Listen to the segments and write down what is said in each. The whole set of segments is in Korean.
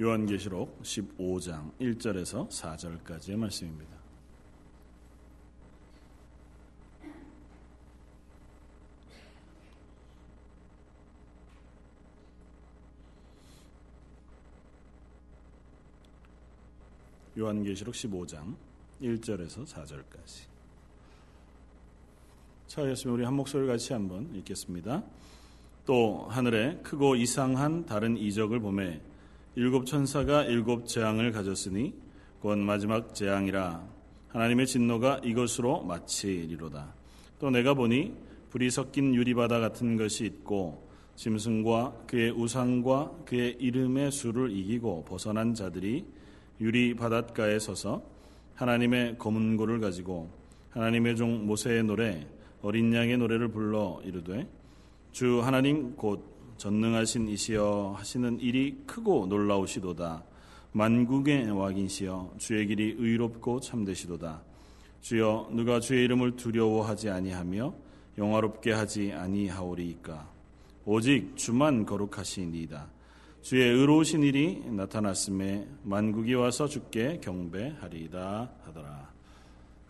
요한계시록 15장 1절에서 4절까지의 말씀입니다. 요한계시록 15장 1절에서 4절까지. 차였으면 우리 한 목소리 같이 한번 읽겠습니다. 또 하늘에 크고 이상한 다른 이적을 보매 일곱 천사가 일곱 재앙을 가졌으니 곧 마지막 재앙이라 하나님의 진노가 이것으로 마치리로다. 또 내가 보니 불이 섞인 유리바다 같은 것이 있고 짐승과 그의 우상과 그의 이름의 수를 이기고 벗어난 자들이 유리 바닷가에 서서 하나님의 검은 고를 가지고 하나님의 종 모세의 노래 어린 양의 노래를 불러 이르되 주 하나님 곧 전능하신 이시여 하시는 일이 크고 놀라우시도다. 만국의 왕이시여 주의 길이 의롭고 참되시도다. 주여 누가 주의 이름을 두려워하지 아니하며 영화롭게 하지 아니하오리이까. 오직 주만 거룩하시니이다. 주의 의로우신 일이 나타났음에 만국이 와서 주께 경배하리이다 하더라.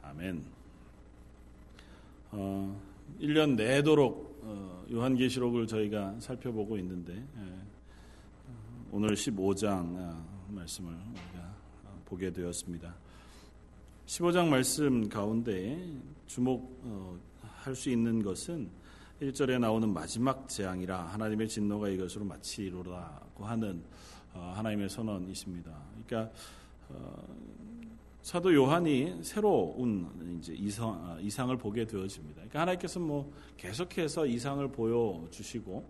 아멘. 어, 1년 내도록 어, 요한계시록을 저희가 살펴보고 있는데 예, 어, 오늘 15장 아, 말씀을 우리가 어, 보게 되었습니다. 15장 말씀 가운데 주목할 수 있는 것은 1절에 나오는 마지막 재앙이라 하나님의 진노가 이것으로 마치리라고 하는 하나님의 선언이십니다. 그러니까 사도 요한이 새로운 이제 이상, 아, 이상을 보게 되어집니다. 그러니까 하나님께서 뭐 계속해서 이상을 보여주시고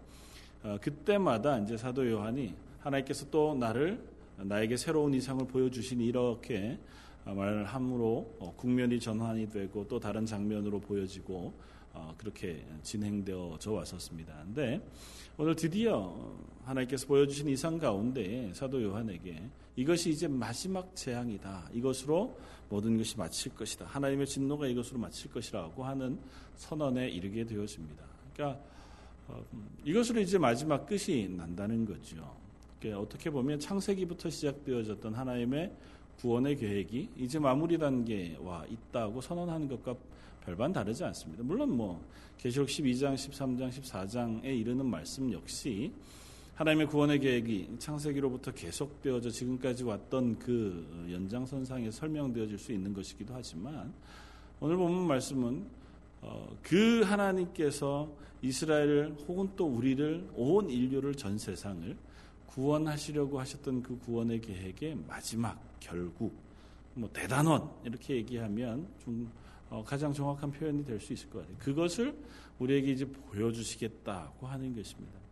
어, 그때마다 이제 사도 요한이 하나님께서 또 나를 나에게 새로운 이상을 보여주시니 이렇게 말함으로 어, 국면이 전환이 되고 또 다른 장면으로 보여지고 어, 그렇게 진행되어져 왔었습니다. 근데 오늘 드디어 하나님께서 보여주신 이상 가운데 사도 요한에게 이것이 이제 마지막 재앙이다. 이것으로 모든 것이 마칠 것이다. 하나님의 진노가 이것으로 마칠 것이라고 하는 선언에 이르게 되었습니다. 그러니까 어, 이것으로 이제 마지막 끝이 난다는 거죠. 그러니까 어떻게 보면 창세기부터 시작되어졌던 하나님의 구원의 계획이 이제 마무리 단계에 와 있다고 선언하는 것과 별반 다르지 않습니다. 물론 뭐 계시록 12장, 13장, 14장에 이르는 말씀 역시 하나님의 구원의 계획이 창세기로부터 계속 되어져 지금까지 왔던 그 연장선상에 설명되어질 수 있는 것이기도 하지만 오늘 보면 말씀은 어, 그 하나님께서 이스라엘을 혹은 또 우리를 온 인류를 전 세상을 구원하시려고 하셨던 그 구원의 계획의 마지막 결국 뭐 대단원 이렇게 얘기하면 좀 어, 가장 정확한 표현이 될 수 있을 것 같아요. 그것을 우리에게 이제 보여주시겠다고 하는 것입니다.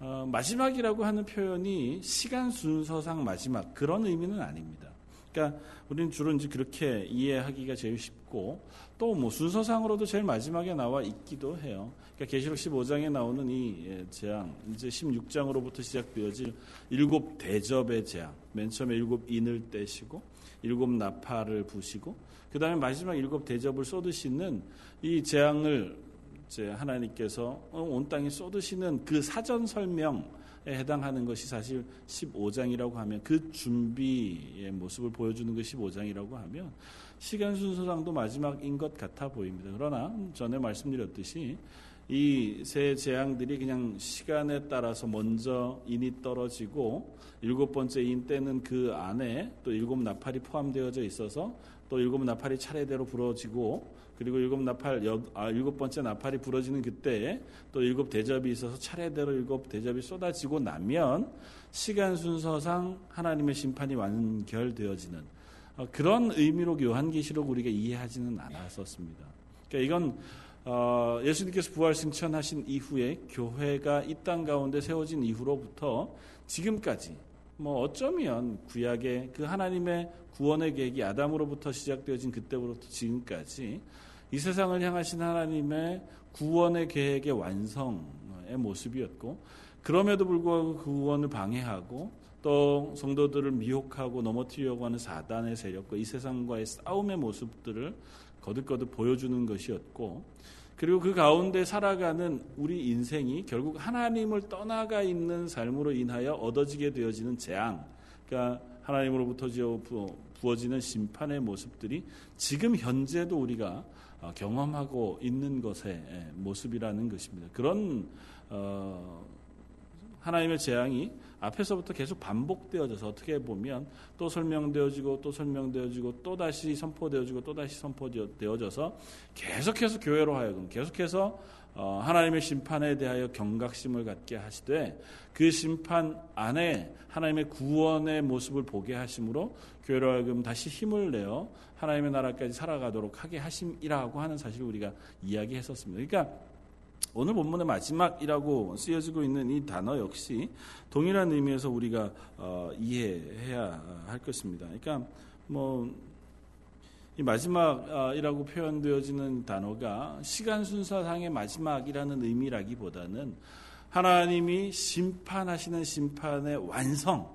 어, 마지막이라고 하는 표현이 시간 순서상 마지막 그런 의미는 아닙니다. 그러니까 우리는 주로 이제 그렇게 이해하기가 제일 쉽고 또 뭐 순서상으로도 제일 마지막에 나와 있기도 해요. 그러니까 계시록 15장에 나오는 이 예, 재앙 이제 16장으로부터 시작되어질 일곱 대접의 재앙. 맨 처음에 일곱 인을 떼시고 일곱 나팔을 부시고 그 다음에 마지막 일곱 대접을 쏟으시는 이 재앙을 이제 하나님께서 온 땅에 쏟으시는 그 사전 설명에 해당하는 것이 사실 15장이라고 하면 그 준비의 모습을 보여주는 것이 15장이라고 하면 시간 순서상도 마지막인 것 같아 보입니다. 그러나 전에 말씀드렸듯이 이세 재앙들이 그냥 시간에 따라서 먼저 인이 떨어지고 일곱 번째 인 때는 그 안에 또 일곱 나팔이 포함되어져 있어서 또 일곱 나팔이 차례대로 부러지고 그리고 일곱 나팔 아, 일곱 번째 나팔이 부러지는 그때에 또 일곱 대접이 있어서 차례대로 일곱 대접이 쏟아지고 나면 시간 순서상 하나님의 심판이 완결되어지는 어, 그런 의미로 요한계시록 우리가 이해하지는 않았었습니다. 그러니까 이건 어, 예수님께서 부활 승천하신 이후에 교회가 이 땅 가운데 세워진 이후로부터 지금까지 뭐 어쩌면 구약의 그 하나님의 구원의 계획이 아담으로부터 시작되어진 그때부터 지금까지 이 세상을 향하신 하나님의 구원의 계획의 완성의 모습이었고 그럼에도 불구하고 그 구원을 방해하고 또 성도들을 미혹하고 넘어뜨리려고 하는 사단의 세력과 이 세상과의 싸움의 모습들을 거듭거듭 보여주는 것이었고 그리고 그 가운데 살아가는 우리 인생이 결국 하나님을 떠나가 있는 삶으로 인하여 얻어지게 되어지는 재앙 그러니까 하나님으로부터 부어지는 심판의 모습들이 지금 현재도 우리가 어, 경험하고 있는 것의 예, 모습이라는 것입니다. 그런 어, 하나님의 재앙이 앞에서부터 계속 반복되어져서 어떻게 보면 또 설명되어지고 또 설명되어지고 또 다시 선포되어지고 또 다시 선포되어져서 계속해서 교회로 하여금 계속해서 어, 하나님의 심판에 대하여 경각심을 갖게 하시되 그 심판 안에 하나님의 구원의 모습을 보게 하심으로 교회로 하여금 다시 힘을 내어 하나님의 나라까지 살아가도록 하게 하심이라고 하는 사실을 우리가 이야기했었습니다. 그러니까 오늘 본문의 마지막이라고 쓰여지고 있는 이 단어 역시 동일한 의미에서 우리가 어, 이해해야 할 것입니다. 그러니까 뭐 이 마지막이라고 표현되어지는 단어가 시간 순서상의 마지막이라는 의미라기보다는 하나님이 심판하시는 심판의 완성,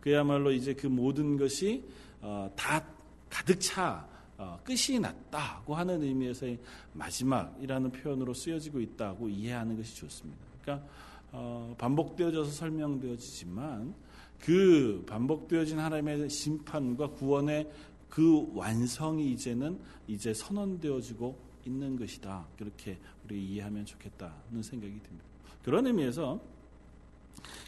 그야말로 이제 그 모든 것이 어, 다 가득 차 어, 끝이 났다고 하는 의미에서의 마지막이라는 표현으로 쓰여지고 있다고 이해하는 것이 좋습니다. 그러니까 어, 반복되어져서 설명되어지지만 그 반복되어진 하나님의 심판과 구원의 그 완성이 이제는 이제 선언되어지고 있는 것이다. 그렇게 우리 이해하면 좋겠다는 생각이 듭니다. 그런 의미에서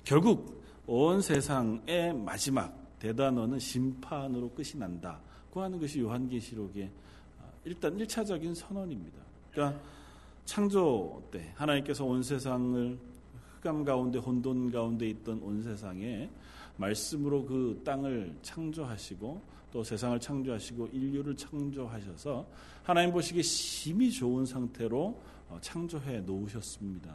결국 온 세상의 마지막 대단어는 심판으로 끝이 난다. 고 하는 것이 요한계시록의 아, 일단 1차적인 선언입니다. 그러니까 창조 때 하나님께서 온 세상을 흑암 가운데 혼돈 가운데 있던 온 세상에 말씀으로 그 땅을 창조하시고 또 세상을 창조하시고 인류를 창조하셔서 하나님 보시기에 심히 좋은 상태로 어, 창조해 놓으셨습니다.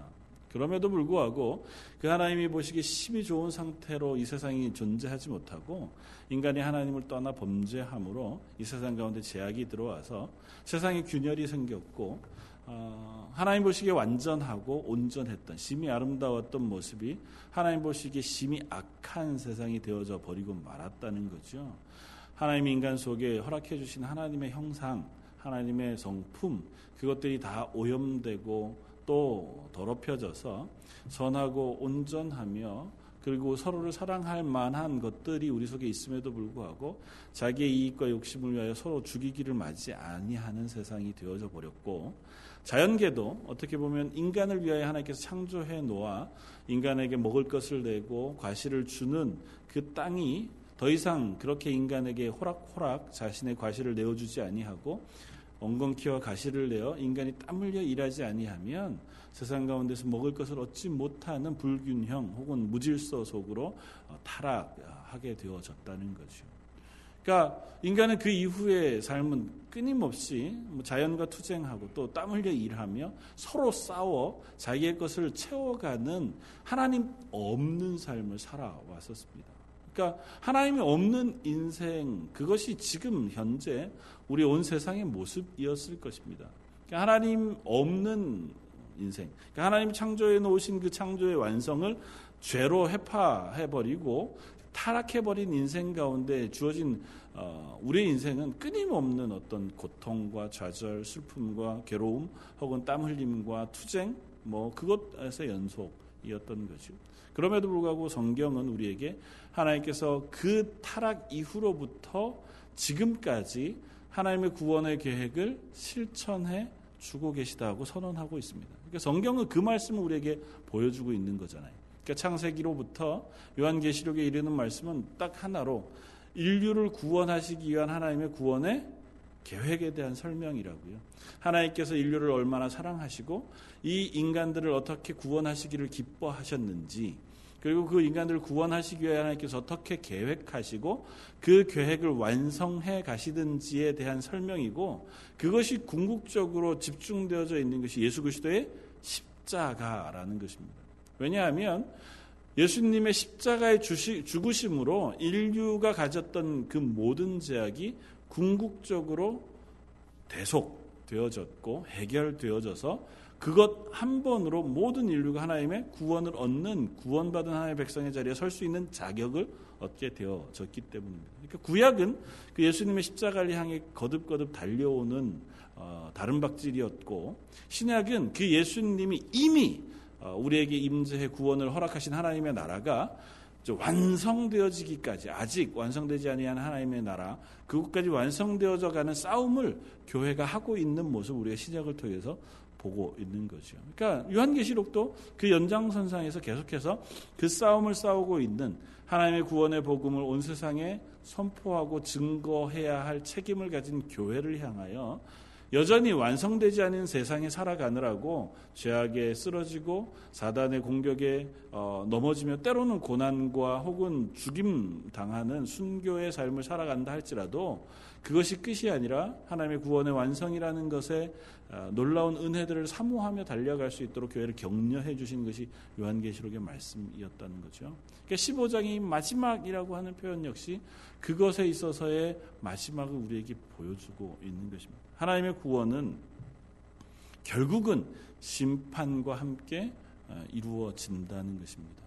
그럼에도 불구하고 그 하나님이 보시기에 심히 좋은 상태로 이 세상이 존재하지 못하고 인간이 하나님을 떠나 범죄함으로 이 세상 가운데 제약이 들어와서 세상에 균열이 생겼고 어, 하나님 보시기에 완전하고 온전했던 심히 아름다웠던 모습이 하나님 보시기에 심히 악한 세상이 되어져 버리고 말았다는 거죠. 하나님 인간 속에 허락해 주신 하나님의 형상, 하나님의 성품 그것들이 다 오염되고 또 더럽혀져서 선하고 온전하며 그리고 서로를 사랑할 만한 것들이 우리 속에 있음에도 불구하고 자기의 이익과 욕심을 위하여 서로 죽이기를 맞지 아니하는 세상이 되어져 버렸고 자연계도 어떻게 보면 인간을 위하여 하나님께서 창조해 놓아 인간에게 먹을 것을 내고 과실을 주는 그 땅이 더 이상 그렇게 인간에게 호락호락 자신의 과실을 내어주지 아니하고 엉겅퀴와 가시를 내어 인간이 땀 흘려 일하지 아니하면 세상 가운데서 먹을 것을 얻지 못하는 불균형 혹은 무질서 속으로 어, 타락하게 되어졌다는 거죠. 그러니까 인간은 그 이후의 삶은 끊임없이 뭐 자연과 투쟁하고 또 땀 흘려 일하며 서로 싸워 자기의 것을 채워가는 하나님 없는 삶을 살아왔었습니다. 그러니까 하나님이 없는 인생 그것이 지금 현재 우리 온 세상의 모습이었을 것입니다. 그러니까 하나님 없는 인생. 그러니까 하나님 창조해 놓으신 그 창조의 완성을 죄로 해파해 버리고 타락해 버린 인생 가운데 주어진 어, 우리의 인생은 끊임없는 어떤 고통과 좌절, 슬픔과 괴로움, 혹은 땀 흘림과 투쟁, 뭐 그것에서 연속 이었던 거죠. 그럼에도 불구하고 성경은 우리에게 하나님께서 그 타락 이후로부터 지금까지 하나님의 구원의 계획을 실천해 주고 계시다고 선언하고 있습니다. 그러니까 성경은 그 말씀을 우리에게 보여주고 있는 거잖아요. 그러니까 창세기로부터 요한계시록에 이르는 말씀은 딱 하나로 인류를 구원하시기 위한 하나님의 구원의 계획에 대한 설명이라고요. 하나님께서 인류를 얼마나 사랑하시고 이 인간들을 어떻게 구원하시기를 기뻐하셨는지 그리고 그 인간들을 구원하시기 위해 하나님께서 어떻게 계획하시고 그 계획을 완성해 가시든지에 대한 설명이고 그것이 궁극적으로 집중되어져 있는 것이 예수 그리스도의 십자가라는 것입니다. 왜냐하면 예수님의 십자가의 주시, 죽으심으로 인류가 가졌던 그 모든 제약이 궁극적으로 대속되어졌고 해결되어져서 그것 한 번으로 모든 인류가 하나님의 구원을 얻는 구원받은 하나님의 백성의 자리에 설 수 있는 자격을 얻게 되어졌기 때문입니다. 그러니까 구약은 그 예수님의 십자가를 향해 거듭거듭 달려오는 어, 다른 박질이었고 신약은 그 예수님이 이미 어, 우리에게 임재해 구원을 허락하신 하나님의 나라가 완성되어지기까지 아직 완성되지 아니한 하나님의 나라 그것까지 완성되어져 가는 싸움을 교회가 하고 있는 모습 우리가 시작을 통해서 보고 있는 거죠. 그러니까 요한계시록도 그 연장선상에서 계속해서 그 싸움을 싸우고 있는 하나님의 구원의 복음을 온 세상에 선포하고 증거해야 할 책임을 가진 교회를 향하여 여전히 완성되지 않은 세상에 살아가느라고 죄악에 쓰러지고 사단의 공격에 어, 넘어지며 때로는 고난과 혹은 죽임 당하는 순교의 삶을 살아간다 할지라도 그것이 끝이 아니라 하나님의 구원의 완성이라는 것에 어, 놀라운 은혜들을 사모하며 달려갈 수 있도록 교회를 격려해 주신 것이 요한계시록의 말씀이었다는 거죠. 그러니까 15장이 마지막이라고 하는 표현 역시 그것에 있어서의 마지막을 우리에게 보여주고 있는 것입니다. 하나님의 구원은 결국은 심판과 함께 어, 이루어진다는 것입니다.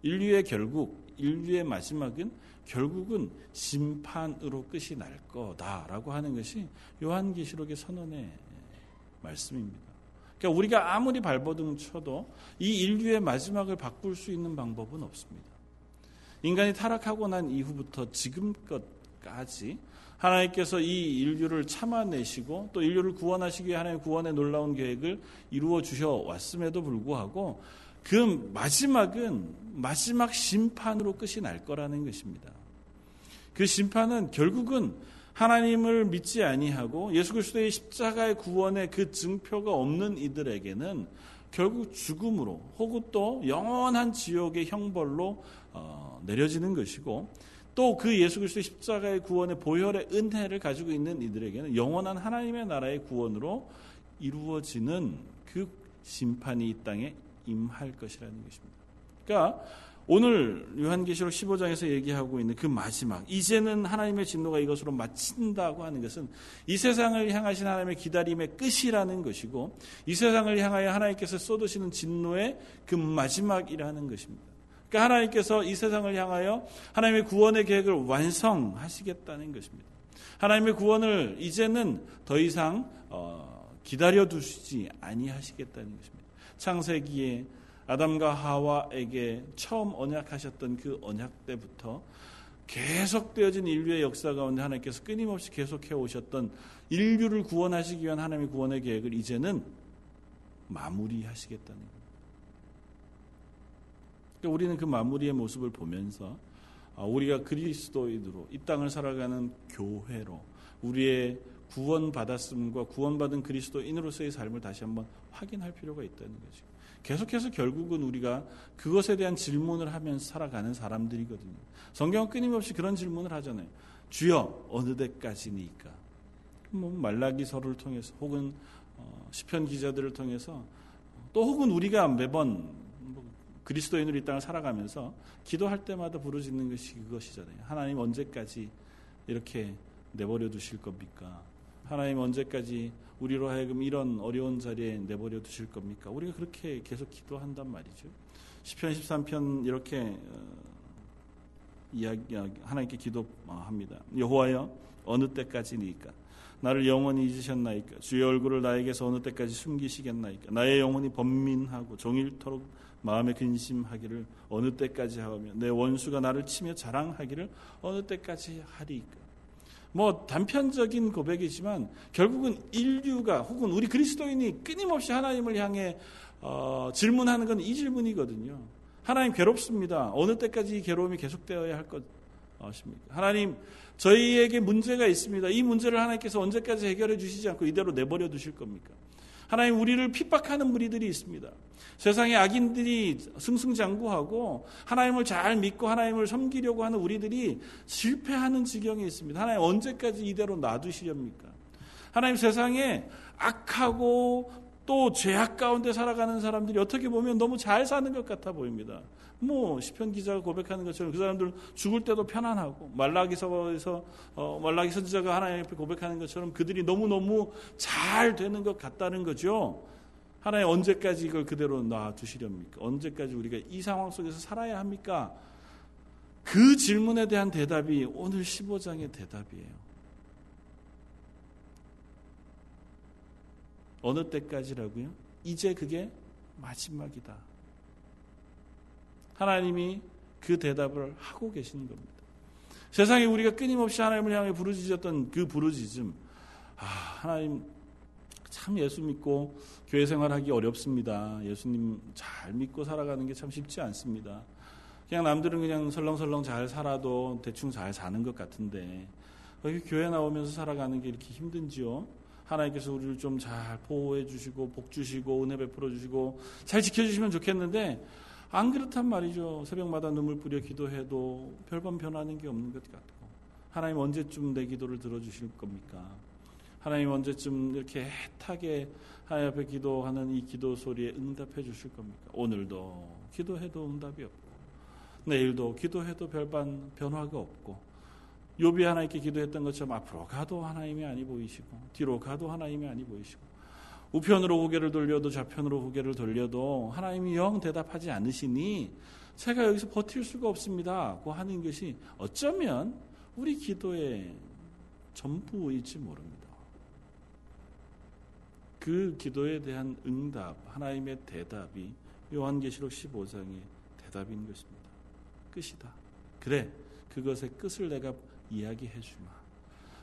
인류의 결국, 인류의 마지막은 결국은 심판으로 끝이 날 거다라고 하는 것이 요한계시록의 선언의 말씀입니다. 그러니까 우리가 아무리 발버둥 쳐도 이 인류의 마지막을 바꿀 수 있는 방법은 없습니다. 인간이 타락하고 난 이후부터 지금껏 까지 하나님께서 이 인류를 참아내시고 또 인류를 구원하시기 위해 하나님의 구원의 놀라운 계획을 이루어 주셔 왔음에도 불구하고 그 마지막은 마지막 심판으로 끝이 날 거라는 것입니다. 그 심판은 결국은 하나님을 믿지 아니하고 예수 그리스도의 십자가의 구원의 그 증표가 없는 이들에게는 결국 죽음으로 혹은 또 영원한 지옥의 형벌로 어, 내려지는 것이고 또 그 예수 그리스도 십자가의 구원의 보혈의 은혜를 가지고 있는 이들에게는 영원한 하나님의 나라의 구원으로 이루어지는 그 심판이 이 땅에 임할 것이라는 것입니다. 그러니까 오늘 요한계시록 15장에서 얘기하고 있는 그 마지막 이제는 하나님의 진노가 이것으로 마친다고 하는 것은 이 세상을 향하신 하나님의 기다림의 끝이라는 것이고 이 세상을 향하여 하나님께서 쏟으시는 진노의 그 마지막이라는 것입니다. 그러니까 하나님께서 이 세상을 향하여 하나님의 구원의 계획을 완성하시겠다는 것입니다. 하나님의 구원을 이제는 더 이상 어, 기다려 두시지 아니하시겠다는 것입니다. 창세기에 아담과 하와에게 처음 언약하셨던 그 언약 때부터 계속되어진 인류의 역사 가운데 하나님께서 끊임없이 계속해 오셨던 인류를 구원하시기 위한 하나님의 구원의 계획을 이제는 마무리하시겠다는 것. 그러니까 우리는 그 마무리의 모습을 보면서 아, 우리가 그리스도인으로 이 땅을 살아가는 교회로 우리의 구원받았음과 구원받은 그리스도인으로서의 삶을 다시 한번 확인할 필요가 있다는 거죠. 계속해서 결국은 우리가 그것에 대한 질문을 하면서 살아가는 사람들이거든요. 성경은 끊임없이 그런 질문을 하잖아요. 주여 어느 데까지니까? 뭐 말라기서를 통해서 혹은 어, 시편 기자들을 통해서 또 혹은 우리가 매번 그리스도인으로 이 땅을 살아가면서 기도할 때마다 부르짖는 것이 그것이잖아요. 하나님 언제까지 이렇게 내버려 두실 겁니까? 하나님 언제까지 우리로 하여금 이런 어려운 자리에 내버려 두실 겁니까? 우리가 그렇게 계속 기도한단 말이죠. 10편 13편 이렇게 어, 이야기 하나님께 기도합니다. 여호와여 어느 때까지니까 나를 영원히 잊으셨나이까 주의 얼굴을 나에게서 어느 때까지 숨기시겠나이까 나의 영혼이 번민하고 종일토록 마음에 근심하기를 어느 때까지 하며 내 원수가 나를 치며 자랑하기를 어느 때까지 하리까. 뭐 단편적인 고백이지만 결국은 인류가 혹은 우리 그리스도인이 끊임없이 하나님을 향해 어, 질문하는 건 이 질문이거든요. 하나님 괴롭습니다. 어느 때까지 이 괴로움이 계속되어야 할 것입니까? 하나님 저희에게 문제가 있습니다. 이 문제를 하나님께서 언제까지 해결해 주시지 않고 이대로 내버려 두실 겁니까? 하나님 우리를 핍박하는 무리들이 있습니다. 세상의 악인들이 승승장구하고 하나님을 잘 믿고 하나님을 섬기려고 하는 우리들이 실패하는 지경에 있습니다. 하나님 언제까지 이대로 놔두시렵니까? 하나님 세상에 악하고 또 죄악 가운데 살아가는 사람들이 어떻게 보면 너무 잘 사는 것 같아 보입니다. 뭐 시편 기자가 고백하는 것처럼 그 사람들 죽을 때도 편안하고 말라기서에서 어, 말라기 선지자가 하나님 앞에 고백하는 것처럼 그들이 너무 너무 잘 되는 것 같다는 거죠. 하나님 언제까지 이걸 그대로 놔두시렵니까? 언제까지 우리가 이 상황 속에서 살아야 합니까? 그 질문에 대한 대답이 오늘 15장의 대답이에요. 어느 때까지라고요? 이제 그게 마지막이다. 하나님이 그 대답을 하고 계시는 겁니다. 세상에 우리가 끊임없이 하나님을 향해 부르짖었던 그 부르짖음, 아, 하나님 참 예수 믿고 교회 생활하기 어렵습니다. 예수님 잘 믿고 살아가는 게 참 쉽지 않습니다. 그냥 남들은 그냥 설렁설렁 잘 살아도 대충 잘 사는 것 같은데 여기 교회 나오면서 살아가는 게 이렇게 힘든지요? 하나님께서 우리를 좀 잘 보호해 주시고 복 주시고 은혜 베풀어 주시고 잘 지켜 주시면 좋겠는데 안 그렇단 말이죠. 새벽마다 눈물 뿌려 기도해도 별반 변하는 게 없는 것 같고 하나님 언제쯤 내 기도를 들어주실 겁니까? 하나님 언제쯤 이렇게 애타게 하나님 앞에 기도하는 이 기도 소리에 응답해 주실 겁니까? 오늘도 기도해도 응답이 없고 내일도 기도해도 별반 변화가 없고 요비 하나님께 기도했던 것처럼 앞으로 가도 하나님이 아니 보이시고 뒤로 가도 하나님이 아니 보이시고 우편으로 고개를 돌려도 좌편으로 고개를 돌려도 하나님이 영 대답하지 않으시니 제가 여기서 버틸 수가 없습니다. 고 하는 것이 어쩌면 우리 기도의 전부일지 모릅니다. 그 기도에 대한 응답, 하나님의 대답이 요한계시록 15장의 대답인 것입니다. 끝이다. 그래, 그것의 끝을 내가 이야기해 주마.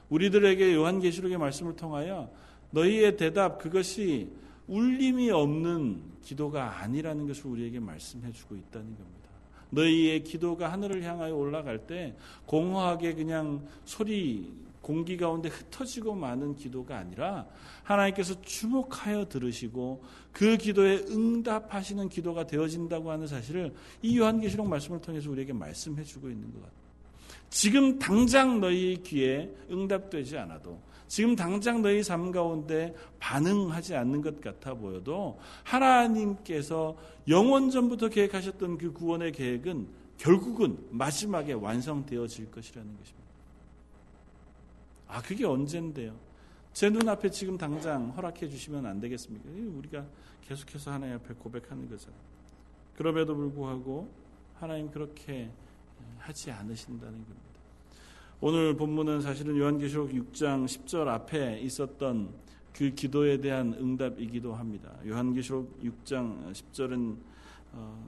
우리들에게 요한계시록의 말씀을 통하여 너희의 대답 그것이 울림이 없는 기도가 아니라는 것을 우리에게 말씀해 주고 있다는 겁니다. 너희의 기도가 하늘을 향하여 올라갈 때 공허하게 그냥 소리 공기 가운데 흩어지고 마는 기도가 아니라 하나님께서 주목하여 들으시고 그 기도에 응답하시는 기도가 되어진다고 하는 사실을 이 요한계시록 말씀을 통해서 우리에게 말씀해 주고 있는 것 같아요. 지금 당장 너희 귀에 응답되지 않아도 지금 당장 너희 삶 가운데 반응하지 않는 것 같아 보여도 하나님께서 영원 전부터 계획하셨던 그 구원의 계획은 결국은 마지막에 완성되어질 것이라는 것입니다. 아, 그게 언젠데요? 제 눈앞에 지금 당장 허락해 주시면 안 되겠습니까? 우리가 계속해서 하나님 앞에 고백하는 거잖아요. 그럼에도 불구하고 하나님 그렇게 하지 않으신다는 겁니다. 오늘 본문은 사실은 요한계시록 6장 10절 앞에 있었던 그 기도에 대한 응답이기도 합니다. 요한계시록 6장 10절은 어,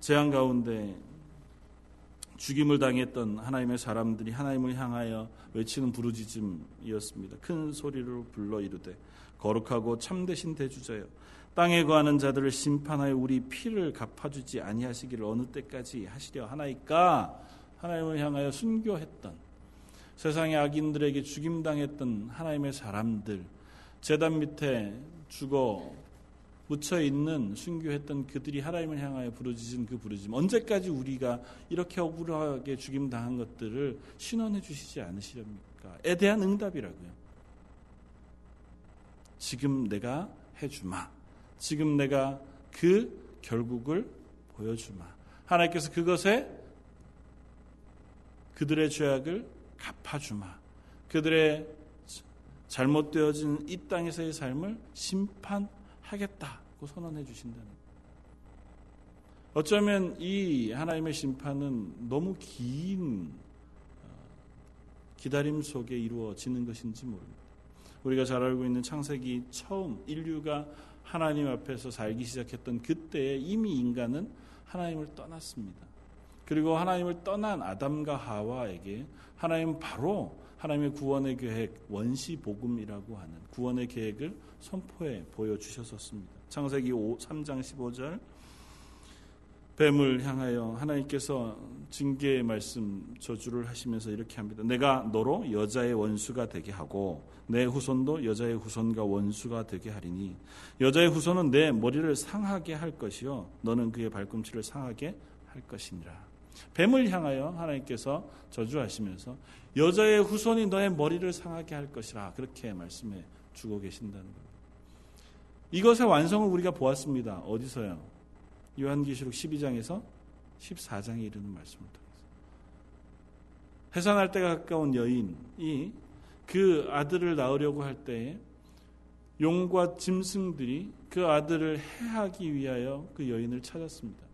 재앙 가운데 죽임을 당했던 하나님의 사람들이 하나님을 향하여 외치는 부르짖음이었습니다. 큰 소리로 불러 이르되 거룩하고 참되신 대주자여 땅에 거하는 자들을 심판하여 우리 피를 갚아주지 아니하시기를 어느 때까지 하시려 하나이까 하나님을 향하여 순교했던 세상의 악인들에게 죽임당했던 하나님의 사람들 재단 밑에 죽어 묻혀 있는 순교했던 그들이 하나님을 향하여 부르짖은 그 부르짖음 언제까지 우리가 이렇게 억울하게 죽임 당한 것들을 신원해 주시지 않으시렵니까?에 대한 응답이라고요. 지금 내가 해 주마. 지금 내가 그 결국을 보여 주마. 하나님께서 그것에 그들의 죄악을 갚아주마. 그들의 잘못되어진 이 땅에서의 삶을 심판하겠다고 선언해 주신다는 어쩌면 이 하나님의 심판은 너무 긴 어, 기다림 속에 이루어지는 것인지 모릅니다. 우리가 잘 알고 있는 창세기 처음 인류가 하나님 앞에서 살기 시작했던 그때에 이미 인간은 하나님을 떠났습니다. 그리고 하나님을 떠난 아담과 하와에게 하나님 바로 하나님의 구원의 계획 원시 복음이라고 하는 구원의 계획을 선포해 보여 주셨었습니다. 창세기 5, 3장 15절 뱀을 향하여 하나님께서 징계의 말씀 저주를 하시면서 이렇게 합니다. 내가 너로 여자의 원수가 되게 하고 내 후손도 여자의 후손과 원수가 되게 하리니 여자의 후손은 내 머리를 상하게 할 것이요 너는 그의 발꿈치를 상하게 할 것이니라. 뱀을 향하여 하나님께서 저주하시면서 여자의 후손이 너의 머리를 상하게 할 것이라 그렇게 말씀해 주고 계신다는 겁니다. 이것의 완성을 우리가 보았습니다. 어디서요? 요한계시록 12장에서 14장에 이르는 말씀을 통해서. 해산할 때가 가까운 여인이 그 아들을 낳으려고 할 때에 용과 짐승들이 그 아들을 해하기 위하여 그 여인을 찾았습니다.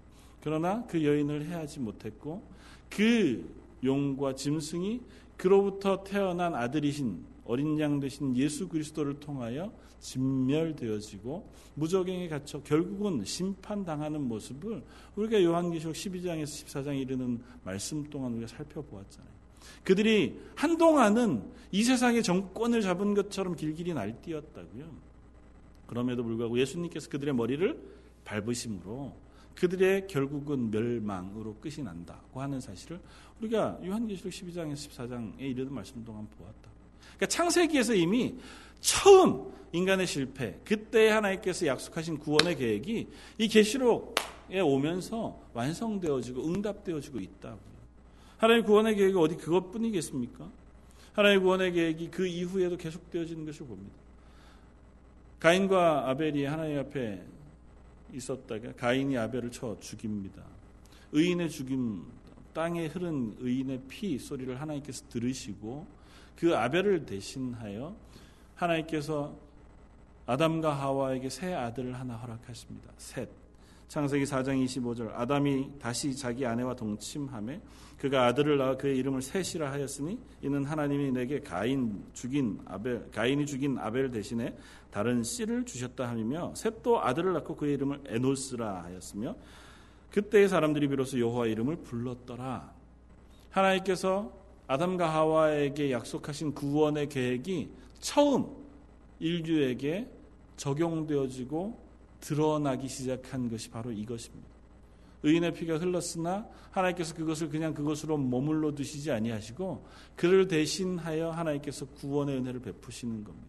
그러나 그 여인을 해하지 못했고 그 용과 짐승이 그로부터 태어난 아들이신 어린 양 되신 예수 그리스도를 통하여 진멸되어지고 무적행에 갇혀 결국은 심판당하는 모습을 우리가 요한계시록 12장에서 14장 이르는 말씀 동안 우리가 살펴보았잖아요. 그들이 한동안은 이 세상의 정권을 잡은 것처럼 길길이 날뛰었다고요. 그럼에도 불구하고 예수님께서 그들의 머리를 밟으심으로 그들의 결국은 멸망으로 끝이 난다고 하는 사실을 우리가 요한계시록 12장에서 14장에 이르는 말씀 동안 보았다. 그러니까 창세기에서 이미 처음 인간의 실패, 그때 하나님께서 약속하신 구원의 계획이 이 계시록에 오면서 완성되어지고 응답되어지고 있다고요. 하나님 구원의 계획이 어디 그것뿐이겠습니까? 하나님 구원의 계획이 그 이후에도 계속되어지는 것을 봅니다. 가인과 아벨이 하나님 앞에 있었다가 가인이 아벨을 쳐 죽입니다. 의인의 죽임, 땅에 흐른 의인의 피 소리를 하나님께서 들으시고 그 아벨을 대신하여 하나님께서 아담과 하와에게 새 아들을 하나 허락하십니다. 셋. 창세기 4장 25절 아담이 다시 자기 아내와 동침함에 그가 아들을 낳아 그의 이름을 셋이라 하였으니 이는 하나님이 내게 가인 죽인 아벨 가인이 죽인 아벨 대신에 다른 씨를 주셨다 하며 셋도 아들을 낳고 그의 이름을 에노스라 하였으며 그때의 사람들이 비로소 여호와 이름을 불렀더라. 하나님께서 아담과 하와에게 약속하신 구원의 계획이 처음 인류에게 적용되어지고 드러나기 시작한 것이 바로 이것입니다. 의인의 피가 흘렀으나 하나님께서 그것을 그냥 그것으로 머물러 두시지 아니하시고 그를 대신하여 하나님께서 구원의 은혜를 베푸시는 겁니다.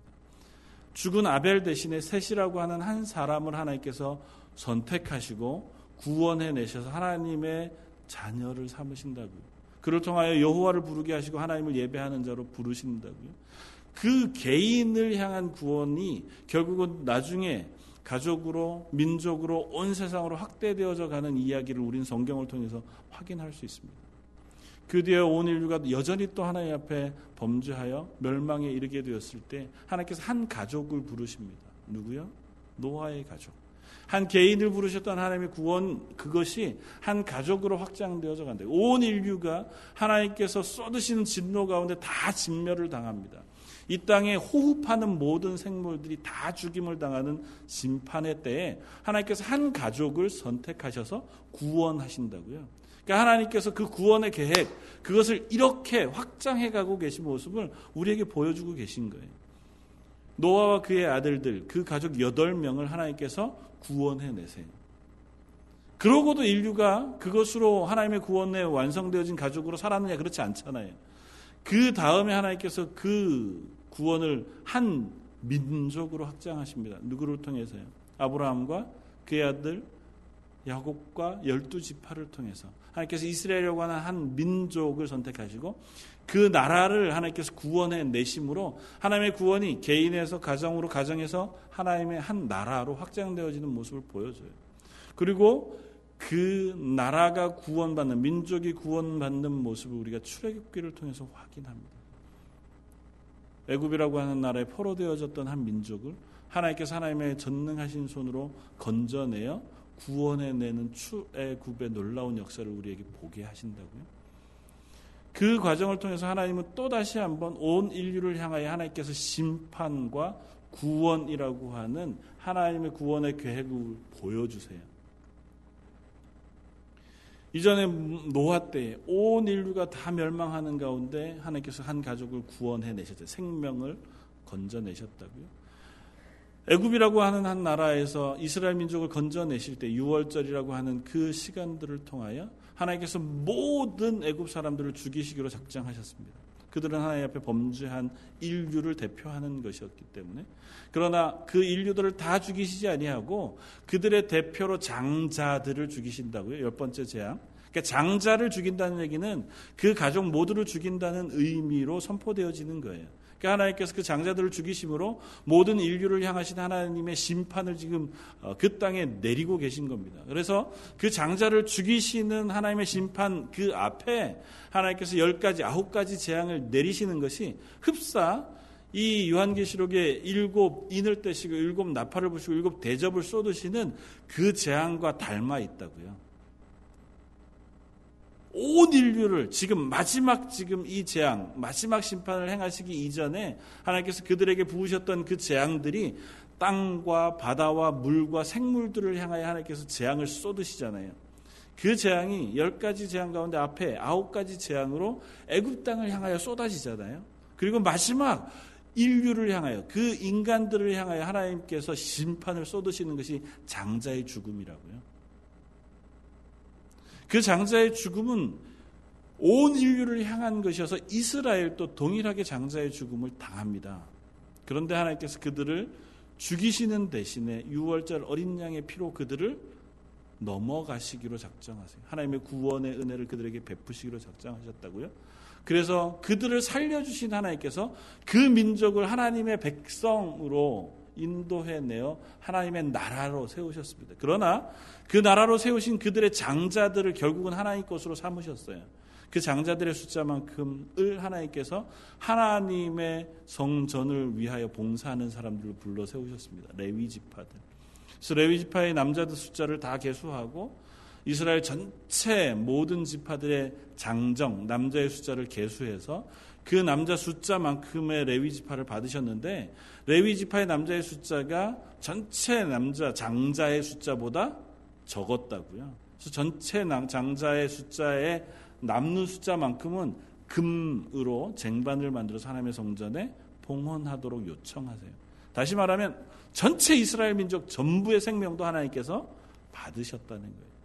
죽은 아벨 대신에 셋이라고 하는 한 사람을 하나님께서 선택하시고 구원해 내셔서 하나님의 자녀를 삼으신다고요. 그를 통하여 여호와를 부르게 하시고 하나님을 예배하는 자로 부르신다고요. 그 개인을 향한 구원이 결국은 나중에 가족으로 민족으로 온 세상으로 확대되어져 가는 이야기를 우린 성경을 통해서 확인할 수 있습니다. 그 뒤에 온 인류가 여전히 또 하나님 앞에 범죄하여 멸망에 이르게 되었을 때 하나님께서 한 가족을 부르십니다. 누구요? 노아의 가족. 한 개인을 부르셨던 하나님의 구원 그것이 한 가족으로 확장되어져 간다. 온 인류가 하나님께서 쏟으시는 진노 가운데 다 진멸을 당합니다. 이 땅에 호흡하는 모든 생물들이 다 죽임을 당하는 심판의 때에 하나님께서 한 가족을 선택하셔서 구원하신다고요. 그러니까 하나님께서 그 구원의 계획, 그것을 이렇게 확장해 가고 계신 모습을 우리에게 보여주고 계신 거예요. 노아와 그의 아들들, 그 가족 8명을 하나님께서 구원해 내세요. 그러고도 인류가 그것으로 하나님의 구원에 완성되어진 가족으로 살았느냐? 그렇지 않잖아요. 그 다음에 하나님께서 그 구원을 한 민족으로 확장하십니다. 누구를 통해서요? 아브라함과 그의 아들 야곱과 열두 지파를 통해서 하나님께서 이스라엘이라고 하는 한 민족을 선택하시고 그 나라를 하나님께서 구원해 내심으로 하나님의 구원이 개인에서 가정으로 가정에서 하나님의 한 나라로 확장되어지는 모습을 보여줘요. 그리고 그 나라가 구원받는 민족이 구원받는 모습을 우리가 출애굽기를 통해서 확인합니다. 애굽이라고 하는 나라에 포로되어졌던 한 민족을 하나님께서 하나님의 전능하신 손으로 건져내어 구원해내는 출애굽의 놀라운 역사를 우리에게 보게 하신다고요. 그 과정을 통해서 하나님은 또 다시 한번 온 인류를 향하여 하나님께서 심판과 구원이라고 하는 하나님의 구원의 계획을 보여주세요. 이전에 노아 때 온 인류가 다 멸망하는 가운데 하나님께서 한 가족을 구원해 내셨죠. 생명을 건져내셨다고요. 애굽이라고 하는 한 나라에서 이스라엘 민족을 건져내실 때 6월절이라고 하는 그 시간들을 통하여 하나님께서 모든 애굽 사람들을 죽이시기로 작정하셨습니다. 그들은 하나님 앞에 범죄한 인류를 대표하는 것이었기 때문에 그러나 그 인류들을 다 죽이시지 아니하고 그들의 대표로 장자들을 죽이신다고요. 열 번째 재앙. 그러니까 장자를 죽인다는 얘기는 그 가족 모두를 죽인다는 의미로 선포되어지는 거예요. 그러니까 하나님께서 그 장자들을 죽이심으로 모든 인류를 향하신 하나님의 심판을 지금 어, 그 땅에 내리고 계신 겁니다. 그래서 그 장자를 죽이시는 하나님의 심판 그 앞에 하나님께서 열 가지, 아홉 가지 재앙을 내리시는 것이 흡사 이 요한계시록의 일곱 인을 떼시고 일곱 나팔을 부시고 일곱 대접을 쏟으시는 그 재앙과 닮아 있다고요. 온 인류를 지금 마지막 지금 이 재앙, 마지막 심판을 행하시기 이전에 하나님께서 그들에게 부으셨던 그 재앙들이 땅과 바다와 물과 생물들을 향하여 하나님께서 재앙을 쏟으시잖아요. 그 재앙이 열 가지 재앙 가운데 앞에 아홉 가지 재앙으로 애굽 땅을 향하여 쏟아지잖아요. 그리고 마지막 인류를 향하여 그 인간들을 향하여 하나님께서 심판을 쏟으시는 것이 장자의 죽음이라고요. 그 장자의 죽음은 온 인류를 향한 것이어서 이스라엘도 동일하게 장자의 죽음을 당합니다. 그런데 하나님께서 그들을 죽이시는 대신에 6월절 어린 양의 피로 그들을 넘어가시기로 작정하세요. 하나님의 구원의 은혜를 그들에게 베푸시기로 작정하셨다고요. 그래서 그들을 살려주신 하나님께서 그 민족을 하나님의 백성으로 인도해 내어 하나님의 나라로 세우셨습니다. 그러나 그 나라로 세우신 그들의 장자들을 결국은 하나님 것으로 삼으셨어요. 그 장자들의 숫자만큼을 하나님께서 하나님의 성전을 위하여 봉사하는 사람들을 불러 세우셨습니다. 레위 지파들. 그래서 레위 지파의 남자들 숫자를 다 계수하고 이스라엘 전체 모든 지파들의 장정 남자의 숫자를 계수해서 그 남자 숫자만큼의 레위 지파를 받으셨는데 레위 지파의 남자의 숫자가 전체 남자 장자의 숫자보다 적었다고요. 그래서 전체 장자의 숫자의 남는 숫자만큼은 금으로 쟁반을 만들어서 하나님의 성전에 봉헌하도록 요청하세요. 다시 말하면 전체 이스라엘 민족 전부의 생명도 하나님께서 받으셨다는 거예요.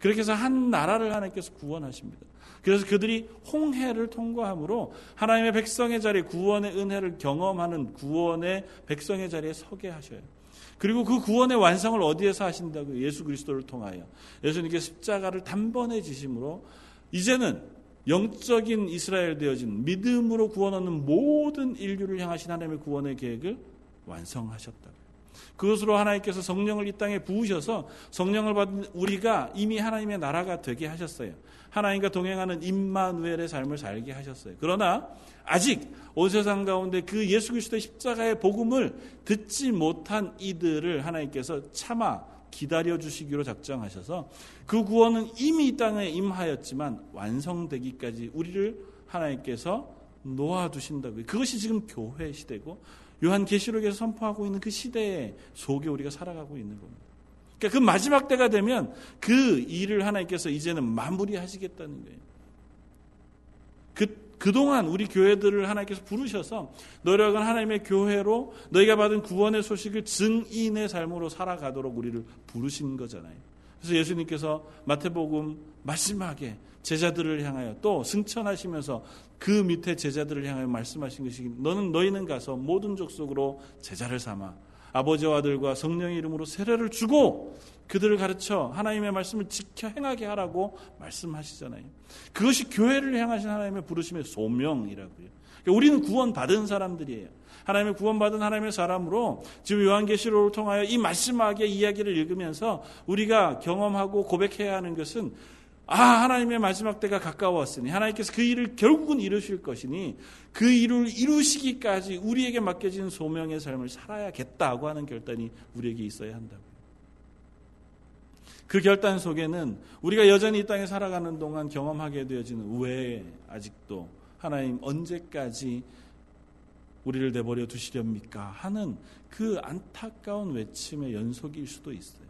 그렇게 해서 한 나라를 하나님께서 구원하십니다. 그래서 그들이 홍해를 통과함으로 하나님의 백성의 자리에 구원의 은혜를 경험하는 구원의 백성의 자리에 서게 하셔요. 그리고 그 구원의 완성을 어디에서 하신다고요? 예수 그리스도를 통하여. 예수님께 십자가를 단번에 지심으로 이제는 영적인 이스라엘 되어진 믿음으로 구원 얻는 모든 인류를 향하신 하나님의 구원의 계획을 완성하셨다. 그것으로 하나님께서 성령을 이 땅에 부으셔서 성령을 받은 우리가 이미 하나님의 나라가 되게 하셨어요. 하나님과 동행하는 임마누엘의 삶을 살게 하셨어요. 그러나 아직 온 세상 가운데 그 예수 그리스도의 십자가의 복음을 듣지 못한 이들을 하나님께서 참아 기다려 주시기로 작정하셔서 그 구원은 이미 이 땅에 임하였지만 완성되기까지 우리를 하나님께서 놓아 두신다고요. 그것이 지금 교회 시대고 요한계시록에서 선포하고 있는 그 시대의 속에 우리가 살아가고 있는 겁니다. 그러니까 그 마지막 때가 되면 그 일을 하나님께서 이제는 마무리하시겠다는 거예요. 그 그동안 우리 교회들을 하나님께서 부르셔서 너희가 하나님의 교회로 너희가 받은 구원의 소식을 증인의 삶으로 살아가도록 우리를 부르신 거잖아요. 그래서 예수님께서 마태복음 마지막에 제자들을 향하여 또 승천하시면서 그 밑에 제자들을 향하여 말씀하신 것이 너는 너희는 가서 모든 족속으로 제자를 삼아 아버지와 아들과 성령의 이름으로 세례를 주고 그들을 가르쳐 하나님의 말씀을 지켜 행하게 하라고 말씀하시잖아요. 그것이 교회를 향하신 하나님의 부르심의 소명이라고요. 그러니까 우리는 구원받은 사람들이에요. 하나님의 구원받은 하나님의 사람으로 지금 요한계시록을 통하여 이 마지막의 이야기를 읽으면서 우리가 경험하고 고백해야 하는 것은 아, 하나님의 마지막 때가 가까웠으니 하나님께서 그 일을 결국은 이루실 것이니 그 일을 이루시기까지 우리에게 맡겨진 소명의 삶을 살아야겠다고 하는 결단이 우리에게 있어야 한다고. 그 결단 속에는 우리가 여전히 이 땅에 살아가는 동안 경험하게 되어지는 왜 아직도 하나님 언제까지 우리를 내버려 두시렵니까? 하는 그 안타까운 외침의 연속일 수도 있어요.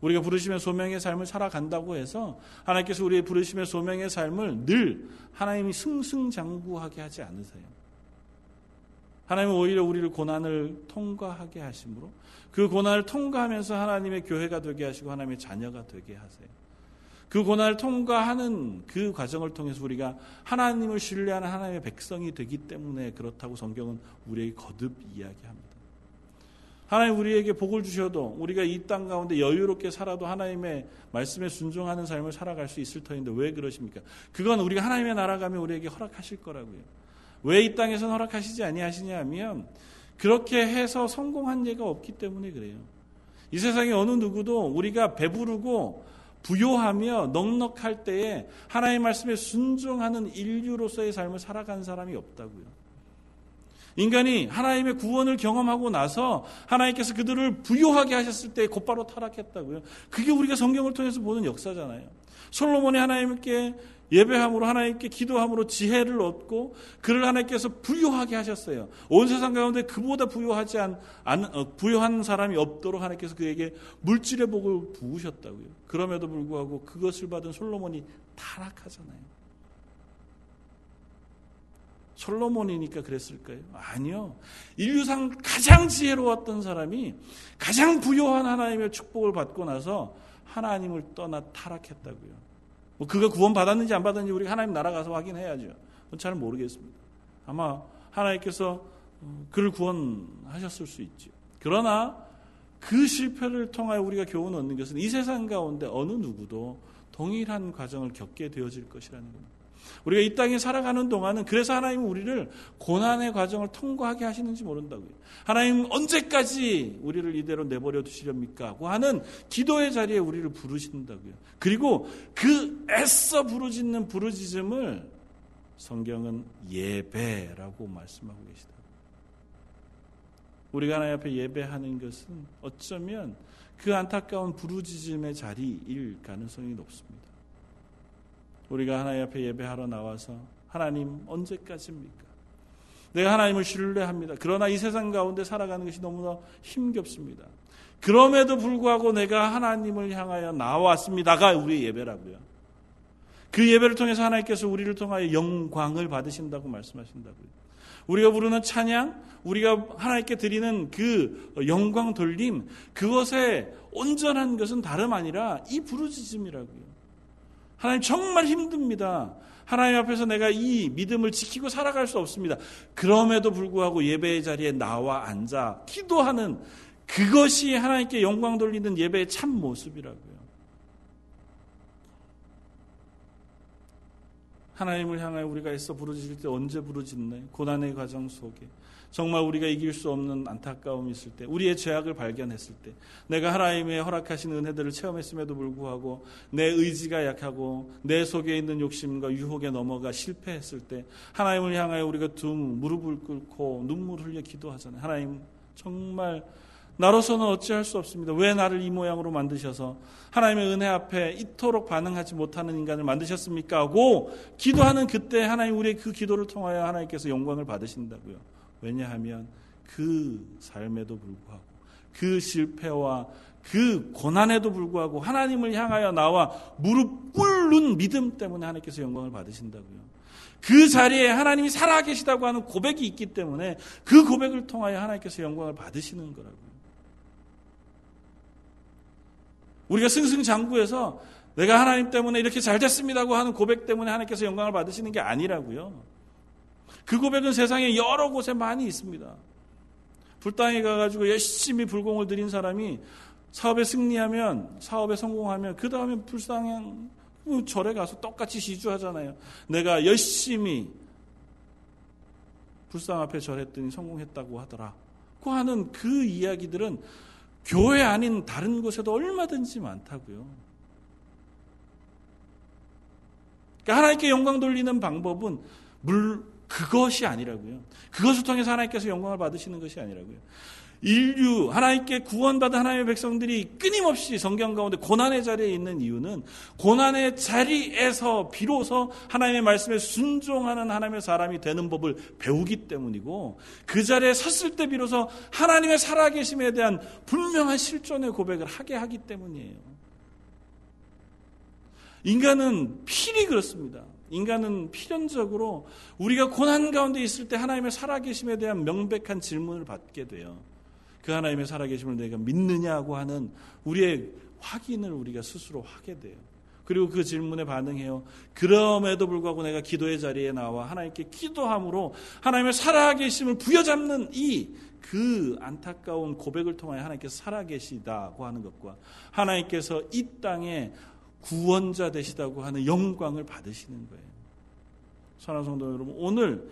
우리가 부르심의 소명의 삶을 살아간다고 해서 하나님께서 우리의 부르심의 소명의 삶을 늘 하나님이 승승장구하게 하지 않으세요. 하나님은 오히려 우리를 고난을 통과하게 하심으로 그 고난을 통과하면서 하나님의 교회가 되게 하시고 하나님의 자녀가 되게 하세요. 그 고난을 통과하는 그 과정을 통해서 우리가 하나님을 신뢰하는 하나님의 백성이 되기 때문에 그렇다고 성경은 우리에게 거듭 이야기합니다. 하나님 우리에게 복을 주셔도 우리가 이 땅 가운데 여유롭게 살아도 하나님의 말씀에 순종하는 삶을 살아갈 수 있을 터인데 왜 그러십니까? 그건 우리가 하나님의 나라 가면 우리에게 허락하실 거라고요. 왜 이 땅에서는 허락하시지 아니하시냐 하면 그렇게 해서 성공한 예가 없기 때문에 그래요. 이 세상에 어느 누구도 우리가 배부르고 부요하며 넉넉할 때에 하나님의 말씀에 순종하는 인류로서의 삶을 살아간 사람이 없다고요. 인간이 하나님의 구원을 경험하고 나서 하나님께서 그들을 부유하게 하셨을 때 곧바로 타락했다고요. 그게 우리가 성경을 통해서 보는 역사잖아요. 솔로몬이 하나님께 예배함으로 하나님께 기도함으로 지혜를 얻고 그를 하나님께서 부유하게 하셨어요. 온 세상 가운데 그보다 부유하지 않, 않 어, 부유한 사람이 없도록 하나님께서 그에게 물질의 복을 부으셨다고요. 그럼에도 불구하고 그것을 받은 솔로몬이 타락하잖아요. 솔로몬이니까 그랬을까요? 아니요. 인류상 가장 지혜로웠던 사람이 가장 부유한 하나님의 축복을 받고 나서 하나님을 떠나 타락했다고요. 뭐 그가 구원 받았는지 안 받았는지 우리가 하나님 나라 가서 확인해야죠. 잘 모르겠습니다. 아마 하나님께서 어, 그를 구원하셨을 수 있죠. 그러나 그 실패를 통하여 우리가 교훈 얻는 것은 이 세상 가운데 어느 누구도 동일한 과정을 겪게 되어질 것이라는 겁니다. 우리가 이 땅에 살아가는 동안은 그래서 하나님은 우리를 고난의 과정을 통과하게 하시는지 모른다고요. 하나님 언제까지 우리를 이대로 내버려 두시렵니까? 고 하는 기도의 자리에 우리를 부르신다고요. 그리고 그 애써 부르짖는 부르짖음을 성경은 예배라고 말씀하고 계시다. 우리가 하나님 앞에 예배하는 것은 어쩌면 그 안타까운 부르짖음의 자리일 가능성이 높습니다. 우리가 하나님 앞에 예배하러 나와서 하나님 언제까지입니까? 내가 하나님을 신뢰합니다. 그러나 이 세상 가운데 살아가는 것이 너무나 힘겹습니다. 그럼에도 불구하고 내가 하나님을 향하여 나왔습니다가 우리의 예배라고요. 그 예배를 통해서 하나님께서 우리를 통하여 영광을 받으신다고 말씀하신다고요. 우리가 부르는 찬양, 우리가 하나님께 드리는 그 영광 돌림, 그것에 온전한 것은 다름 아니라 이 부르짖음이라고요. 하나님 정말 힘듭니다. 하나님 앞에서 내가 이 믿음을 지키고 살아갈 수 없습니다. 그럼에도 불구하고 예배의 자리에 나와 앉아 기도하는 그것이 하나님께 영광 돌리는 예배의 참 모습이라고요. 하나님을 향하여 우리가 애써 부르짖을 때 언제 부르짖네? 고난의 과정 속에. 정말 우리가 이길 수 없는 안타까움이 있을 때, 우리의 죄악을 발견했을 때, 내가 하나님의 허락하신 은혜들을 체험했음에도 불구하고 내 의지가 약하고 내 속에 있는 욕심과 유혹에 넘어가 실패했을 때, 하나님을 향하여 우리가 두 무릎을 꿇고 눈물 흘려 기도하잖아요. 하나님, 정말 나로서는 어찌할 수 없습니다. 왜 나를 이 모양으로 만드셔서 하나님의 은혜 앞에 이토록 반응하지 못하는 인간을 만드셨습니까? 하고 기도하는 그때 하나님 우리의 그 기도를 통하여 하나님께서 영광을 받으신다고요. 왜냐하면 그 삶에도 불구하고 그 실패와 그 고난에도 불구하고 하나님을 향하여 나와 무릎 꿇는 믿음 때문에 하나님께서 영광을 받으신다고요. 그 자리에 하나님이 살아계시다고 하는 고백이 있기 때문에 그 고백을 통하여 하나님께서 영광을 받으시는 거라고요. 우리가 승승장구해서 내가 하나님 때문에 이렇게 잘 됐습니다고 하는 고백 때문에 하나님께서 영광을 받으시는 게 아니라고요. 그 고백은 세상에 여러 곳에 많이 있습니다. 불당에 가가지고 열심히 불공을 들인 사람이 사업에 승리하면, 사업에 성공하면, 그 다음에 불쌍한 뭐 절에 가서 똑같이 시주하잖아요. 내가 열심히 불상 앞에 절했더니 성공했다고 하더라. 고 하는 그 이야기들은 교회 아닌 다른 곳에도 얼마든지 많다고요. 그러니까 하나님께 영광 돌리는 방법은 물, 그것이 아니라고요. 그것을 통해서 하나님께서 영광을 받으시는 것이 아니라고요. 인류, 하나님께 구원받은 하나님의 백성들이 끊임없이 성경 가운데 고난의 자리에 있는 이유는 고난의 자리에서 비로소 하나님의 말씀에 순종하는 하나님의 사람이 되는 법을 배우기 때문이고 그 자리에 섰을 때 비로소 하나님의 살아계심에 대한 분명한 실존의 고백을 하게 하기 때문이에요. 인간은 필히 그렇습니다. 인간은 필연적으로 우리가 고난 가운데 있을 때 하나님의 살아계심에 대한 명백한 질문을 받게 돼요. 그 하나님의 살아계심을 내가 믿느냐고 하는 우리의 확인을 우리가 스스로 하게 돼요. 그리고 그 질문에 반응해요. 그럼에도 불구하고 내가 기도의 자리에 나와 하나님께 기도함으로 하나님의 살아계심을 부여잡는 이 그 안타까운 고백을 통하여 하나님께서 살아계시다고 하는 것과 하나님께서 이 땅에 구원자 되시다고 하는 영광을 받으시는 거예요. 사랑하는 성도 여러분, 오늘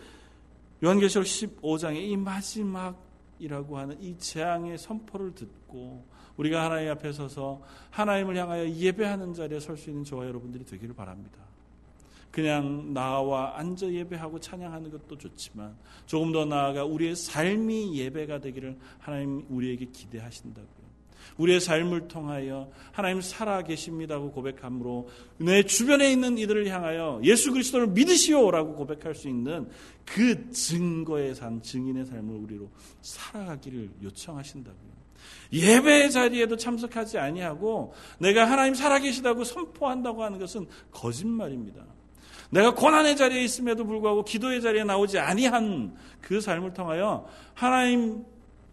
요한계시록 15장의 이 마지막이라고 하는 이 재앙의 선포를 듣고 우리가 하나님 앞에 서서 하나님을 향하여 예배하는 자리에 설 수 있는 저와 여러분들이 되기를 바랍니다. 그냥 나와 앉아 예배하고 찬양하는 것도 좋지만 조금 더 나아가 우리의 삶이 예배가 되기를 하나님 우리에게 기대하신다고요. 우리의 삶을 통하여 하나님 살아 계십니다고 고백함으로 내 주변에 있는 이들을 향하여 예수 그리스도를 믿으시오라고 고백할 수 있는 그 증거의 삶, 증인의 삶을 우리로 살아가기를 요청하신다고요. 예배 자리에도 참석하지 아니하고 내가 하나님 살아계시다고 선포한다고 하는 것은 거짓말입니다. 내가 고난의 자리에 있음에도 불구하고 기도의 자리에 나오지 아니한 그 삶을 통하여 하나님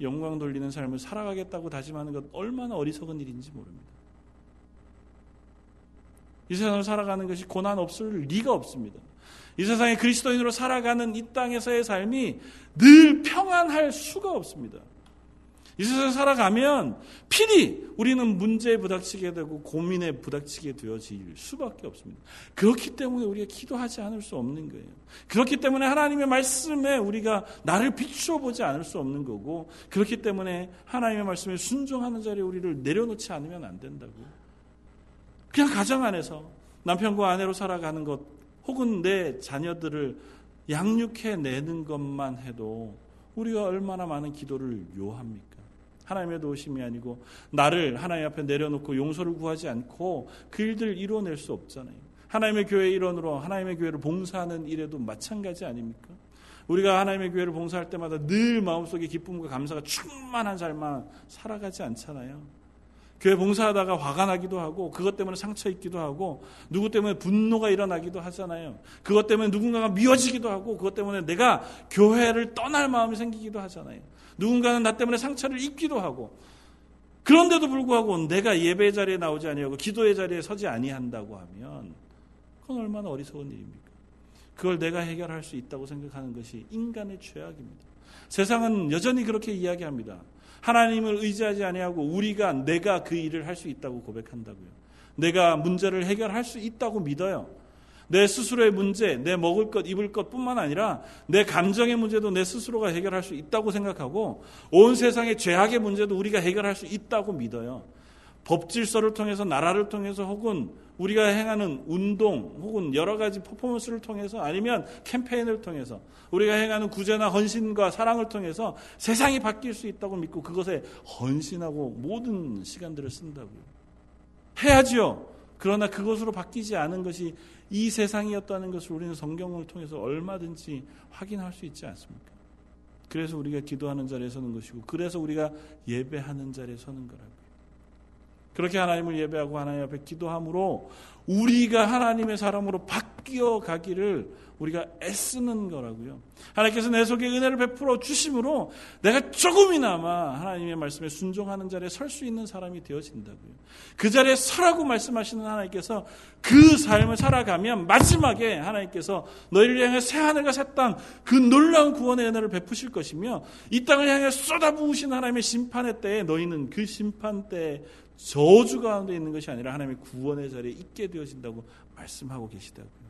영광 돌리는 삶을 살아가겠다고 다짐하는 것 얼마나 어리석은 일인지 모릅니다. 이 세상을 살아가는 것이 고난 없을 리가 없습니다. 이 세상에 그리스도인으로 살아가는 이 땅에서의 삶이 늘 평안할 수가 없습니다. 이 세상 살아가면 필히 우리는 문제에 부닥치게 되고 고민에 부닥치게 되어질 수밖에 없습니다. 그렇기 때문에 우리가 기도하지 않을 수 없는 거예요. 그렇기 때문에 하나님의 말씀에 우리가 나를 비추어 보지 않을 수 없는 거고 그렇기 때문에 하나님의 말씀에 순종하는 자리에 우리를 내려놓지 않으면 안 된다고요. 그냥 가정 안에서 남편과 아내로 살아가는 것 혹은 내 자녀들을 양육해 내는 것만 해도 우리가 얼마나 많은 기도를 요합니까? 하나님의 도우심이 아니고 나를 하나님 앞에 내려놓고 용서를 구하지 않고 그 일들을 이루어낼 수 없잖아요. 하나님의 교회 일원으로 하나님의 교회를 봉사하는 일에도 마찬가지 아닙니까? 우리가 하나님의 교회를 봉사할 때마다 늘 마음속에 기쁨과 감사가 충만한 삶만 살아가지 않잖아요. 교회 봉사하다가 화가 나기도 하고 그것 때문에 상처 입기도 하고 누구 때문에 분노가 일어나기도 하잖아요. 그것 때문에 누군가가 미워지기도 하고 그것 때문에 내가 교회를 떠날 마음이 생기기도 하잖아요. 누군가는 나 때문에 상처를 입기도 하고 그런데도 불구하고 내가 예배 자리에 나오지 아니하고 기도의 자리에 서지 아니한다고 하면 그건 얼마나 어리석은 일입니까? 그걸 내가 해결할 수 있다고 생각하는 것이 인간의 죄악입니다. 세상은 여전히 그렇게 이야기합니다. 하나님을 의지하지 아니하고 우리가 내가 그 일을 할 수 있다고 고백한다고요. 내가 문제를 해결할 수 있다고 믿어요. 내 스스로의 문제, 내 먹을 것, 입을 것 뿐만 아니라 내 감정의 문제도 내 스스로가 해결할 수 있다고 생각하고 온 세상의 죄악의 문제도 우리가 해결할 수 있다고 믿어요. 법 질서를 통해서 나라를 통해서 혹은 우리가 행하는 운동 혹은 여러 가지 퍼포먼스를 통해서 아니면 캠페인을 통해서 우리가 행하는 구제나 헌신과 사랑을 통해서 세상이 바뀔 수 있다고 믿고 그것에 헌신하고 모든 시간들을 쓴다고요. 해야지요. 그러나 그것으로 바뀌지 않은 것이 이 세상이었다는 것을 우리는 성경을 통해서 얼마든지 확인할 수 있지 않습니까? 그래서 우리가 기도하는 자리에 서는 것이고, 그래서 우리가 예배하는 자리에 서는 거라고요. 그렇게 하나님을 예배하고 하나님 앞에 기도함으로 우리가 하나님의 사람으로 바뀌어 가기를 우리가 애쓰는 거라고요. 하나님께서 내 속에 은혜를 베풀어 주심으로 내가 조금이나마 하나님의 말씀에 순종하는 자리에 설 수 있는 사람이 되어진다고요. 그 자리에 서라고 말씀하시는 하나님께서 그 삶을 살아가면 마지막에 하나님께서 너희를 향해 새 하늘과 새 땅 그 놀라운 구원의 은혜를 베푸실 것이며 이 땅을 향해 쏟아부으신 하나님의 심판의 때에 너희는 그 심판 때에 저주 가운데 있는 것이 아니라 하나님의 구원의 자리에 있게 되어진다고 말씀하고 계시다고요.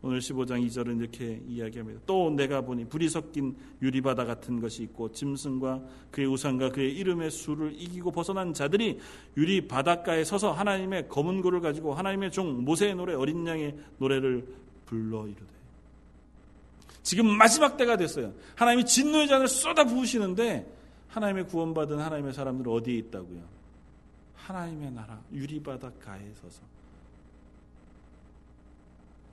오늘 15장 2절은 이렇게 이야기합니다. 또 내가 보니 불이 섞인 유리바다 같은 것이 있고 짐승과 그의 우상과 그의 이름의 수를 이기고 벗어난 자들이 유리 바닷가에 서서 하나님의 검은 고를 가지고 하나님의 종 모세의 노래 어린 양의 노래를 불러 이르되 지금 마지막 때가 됐어요. 하나님이 진노의 잔을 쏟아 부으시는데 하나님의 구원받은 하나님의 사람들은 어디에 있다고요? 하나님의 나라 유리 바닷가에 서서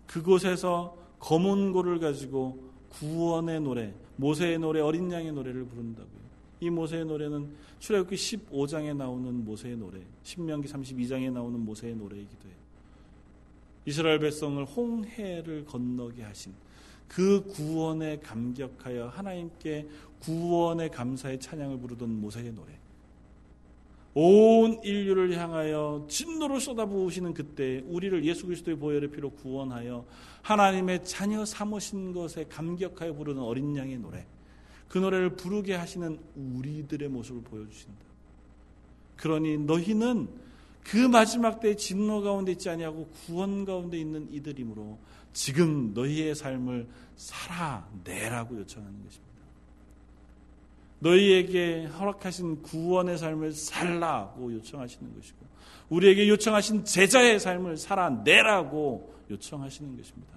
그곳에서 검은 고를 가지고 구원의 노래, 모세의 노래, 어린 양의 노래를 부른다고요. 이 모세의 노래는 출애굽기 15장에 나오는 모세의 노래, 신명기 32장에 나오는 모세의 노래이기도 해요. 이스라엘 백성을 홍해를 건너게 하신 그 구원에 감격하여 하나님께 구원의 감사의 찬양을 부르던 모세의 노래. 온 인류를 향하여 진노를 쏟아부으시는 그때 우리를 예수 그리스도의 보혈의 피로 구원하여 하나님의 자녀 삼으신 것에 감격하여 부르는 어린 양의 노래 그 노래를 부르게 하시는 우리들의 모습을 보여주신다. 그러니 너희는 그 마지막 때의 진노 가운데 있지 아니하고 구원 가운데 있는 이들이므로 지금 너희의 삶을 살아내라고 요청하는 것입니다. 너희에게 허락하신 구원의 삶을 살라고 요청하시는 것이고 우리에게 요청하신 제자의 삶을 살아내라고 요청하시는 것입니다.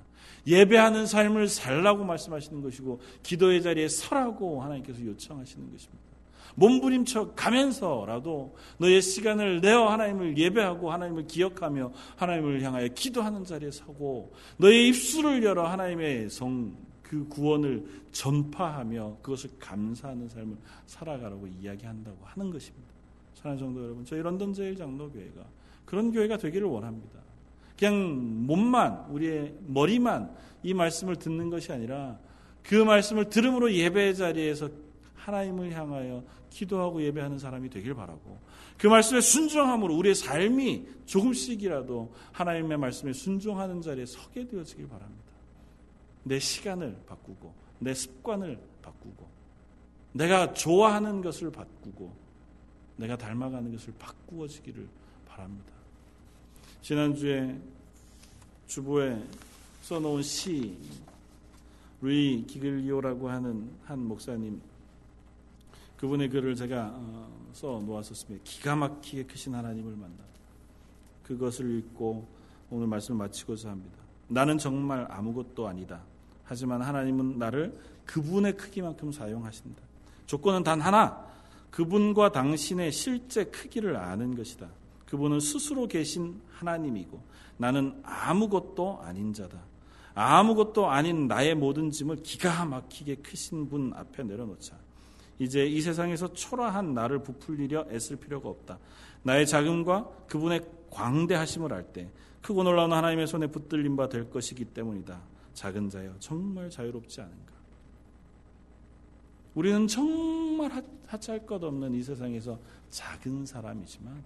예배하는 삶을 살라고 말씀하시는 것이고 기도의 자리에 서라고 하나님께서 요청하시는 것입니다. 몸부림쳐 가면서라도 너의 시간을 내어 하나님을 예배하고 하나님을 기억하며 하나님을 향하여 기도하는 자리에 서고 너의 입술을 열어 하나님의 성 그 구원을 전파하며 그것을 감사하는 삶을 살아가라고 이야기한다고 하는 것입니다. 사랑하는 성도 여러분, 저희 런던 제일 장로교회가 그런 교회가 되기를 원합니다. 그냥 몸만 우리의 머리만 이 말씀을 듣는 것이 아니라 그 말씀을 들음으로 예배 자리에서 하나님을 향하여 기도하고 예배하는 사람이 되길 바라고 그 말씀에 순종함으로 우리의 삶이 조금씩이라도 하나님의 말씀에 순종하는 자리에 서게 되어지길 바랍니다. 내 시간을 바꾸고 내 습관을 바꾸고 내가 좋아하는 것을 바꾸고 내가 닮아가는 것을 바꾸어지기를 바랍니다. 지난주에 주보에 써놓은 시 루이 기글리오라고 하는 한 목사님 그분의 글을 제가 어, 써 놓았었습니다. 기가 막히게 크신 하나님을 만나 그것을 읽고 오늘 말씀을 마치고자 합니다. 나는 정말 아무것도 아니다. 하지만 하나님은 나를 그분의 크기만큼 사용하신다. 조건은 단 하나. 그분과 당신의 실제 크기를 아는 것이다. 그분은 스스로 계신 하나님이고 나는 아무것도 아닌 자다. 아무것도 아닌 나의 모든 짐을 기가 막히게 크신 분 앞에 내려놓자. 이제 이 세상에서 초라한 나를 부풀리려 애쓸 필요가 없다. 나의 자금과 그분의 광대하심을 알 때 크고 놀라운 하나님의 손에 붙들림 바될 것이기 때문이다. 작은 자여 정말 자유롭지 않은가? 우리는 정말 하찮을 것 없는 이 세상에서 작은 사람이지만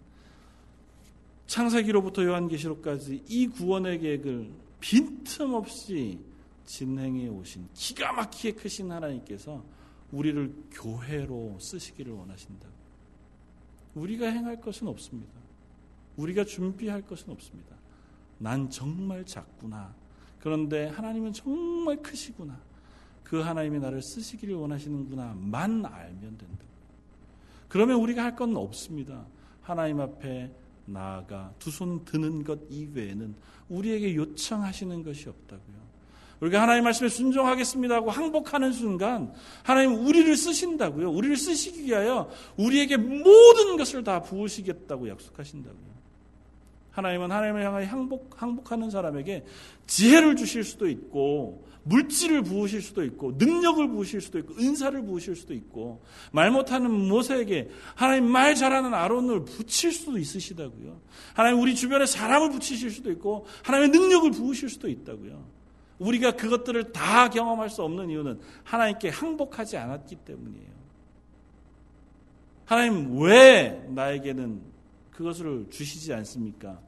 창세기로부터 요한계시록까지 이 구원의 계획을 빈틈없이 진행해 오신 기가 막히게 크신 하나님께서 우리를 교회로 쓰시기를 원하신다. 우리가 행할 것은 없습니다. 우리가 준비할 것은 없습니다. 난 정말 작구나. 그런데 하나님은 정말 크시구나. 그 하나님이 나를 쓰시기를 원하시는구나만 알면 된다. 그러면 우리가 할 건 없습니다. 하나님 앞에 나아가 두 손 드는 것 이외에는 우리에게 요청하시는 것이 없다고요. 우리가 하나님 말씀에 순종하겠습니다 하고 항복하는 순간 하나님 우리를 쓰신다고요. 우리를 쓰시기 위하여 우리에게 모든 것을 다 부으시겠다고 약속하신다고요. 하나님은 하나님을 향하여 항복, 항복하는 사람에게 지혜를 주실 수도 있고 물질을 부으실 수도 있고 능력을 부으실 수도 있고 은사를 부으실 수도 있고 말 못하는 모세에게 하나님 말 잘하는 아론을 붙일 수도 있으시다고요. 하나님 우리 주변에 사람을 붙이실 수도 있고 하나님의 능력을 부으실 수도 있다고요. 우리가 그것들을 다 경험할 수 없는 이유는 하나님께 항복하지 않았기 때문이에요. 하나님 왜 나에게는 그것을 주시지 않습니까?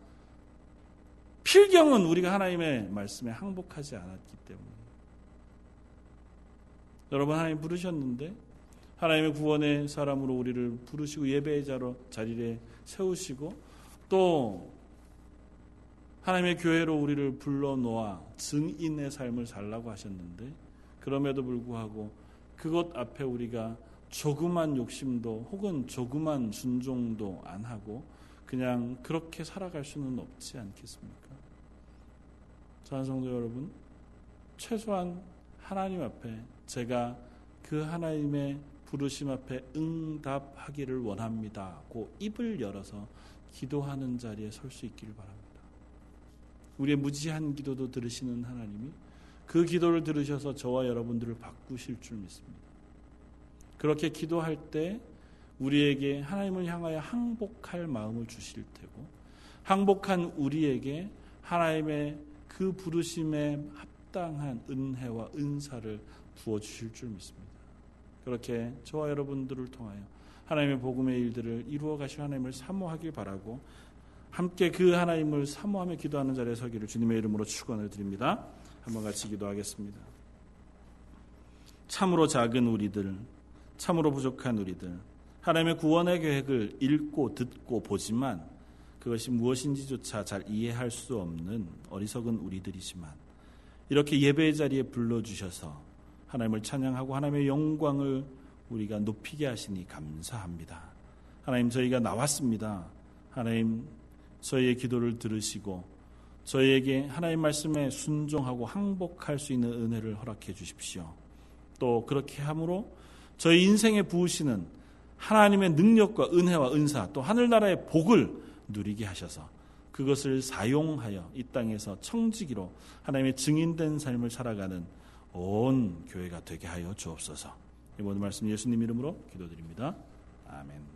필경은 우리가 하나님의 말씀에 항복하지 않았기 때문에. 여러분 하나님 부르셨는데 하나님의 구원의 사람으로 우리를 부르시고 예배의 자로 자리에 세우시고 또 하나님의 교회로 우리를 불러 놓아 증인의 삶을 살라고 하셨는데 그럼에도 불구하고 그것 앞에 우리가 조그만 욕심도 혹은 조그만 순종도 안 하고 그냥 그렇게 살아갈 수는 없지 않겠습니까? 사랑 성도 여러분, 최소한 하나님 앞에 제가 그 하나님의 부르심 앞에 응답하기를 원합니다. 고 입을 열어서 기도하는 자리에 설 수 있기를 바랍니다. 우리의 무지한 기도도 들으시는 하나님이 그 기도를 들으셔서 저와 여러분들을 바꾸실 줄 믿습니다. 그렇게 기도할 때 우리에게 하나님을 향하여 항복할 마음을 주실 테고 항복한 우리에게 하나님의 그 부르심에 합당한 은혜와 은사를 부어 주실 줄 믿습니다. 그렇게 저와 여러분들을 통하여 하나님의 복음의 일들을 이루어 가실 하나님을 사모하길 바라고 함께 그 하나님을 사모하며 기도하는 자리에 서기를 주님의 이름으로 축원을 드립니다. 한번 같이 기도하겠습니다. 참으로 작은 우리들, 참으로 부족한 우리들, 하나님의 구원의 계획을 읽고 듣고 보지만 그것이 무엇인지조차 잘 이해할 수 없는 어리석은 우리들이지만 이렇게 예배의 자리에 불러주셔서 하나님을 찬양하고 하나님의 영광을 우리가 높이게 하시니 감사합니다. 하나님 저희가 나왔습니다. 하나님 저희의 기도를 들으시고 저희에게 하나님 말씀에 순종하고 항복할 수 있는 은혜를 허락해 주십시오. 또 그렇게 함으로 저희 인생에 부으시는 하나님의 능력과 은혜와 은사 또 하늘나라의 복을 누리게 하셔서 그것을 사용하여 이 땅에서 청지기로 하나님의 증인된 삶을 살아가는 온 교회가 되게 하여 주옵소서. 이 모든 말씀 예수님 이름으로 기도드립니다. 아멘.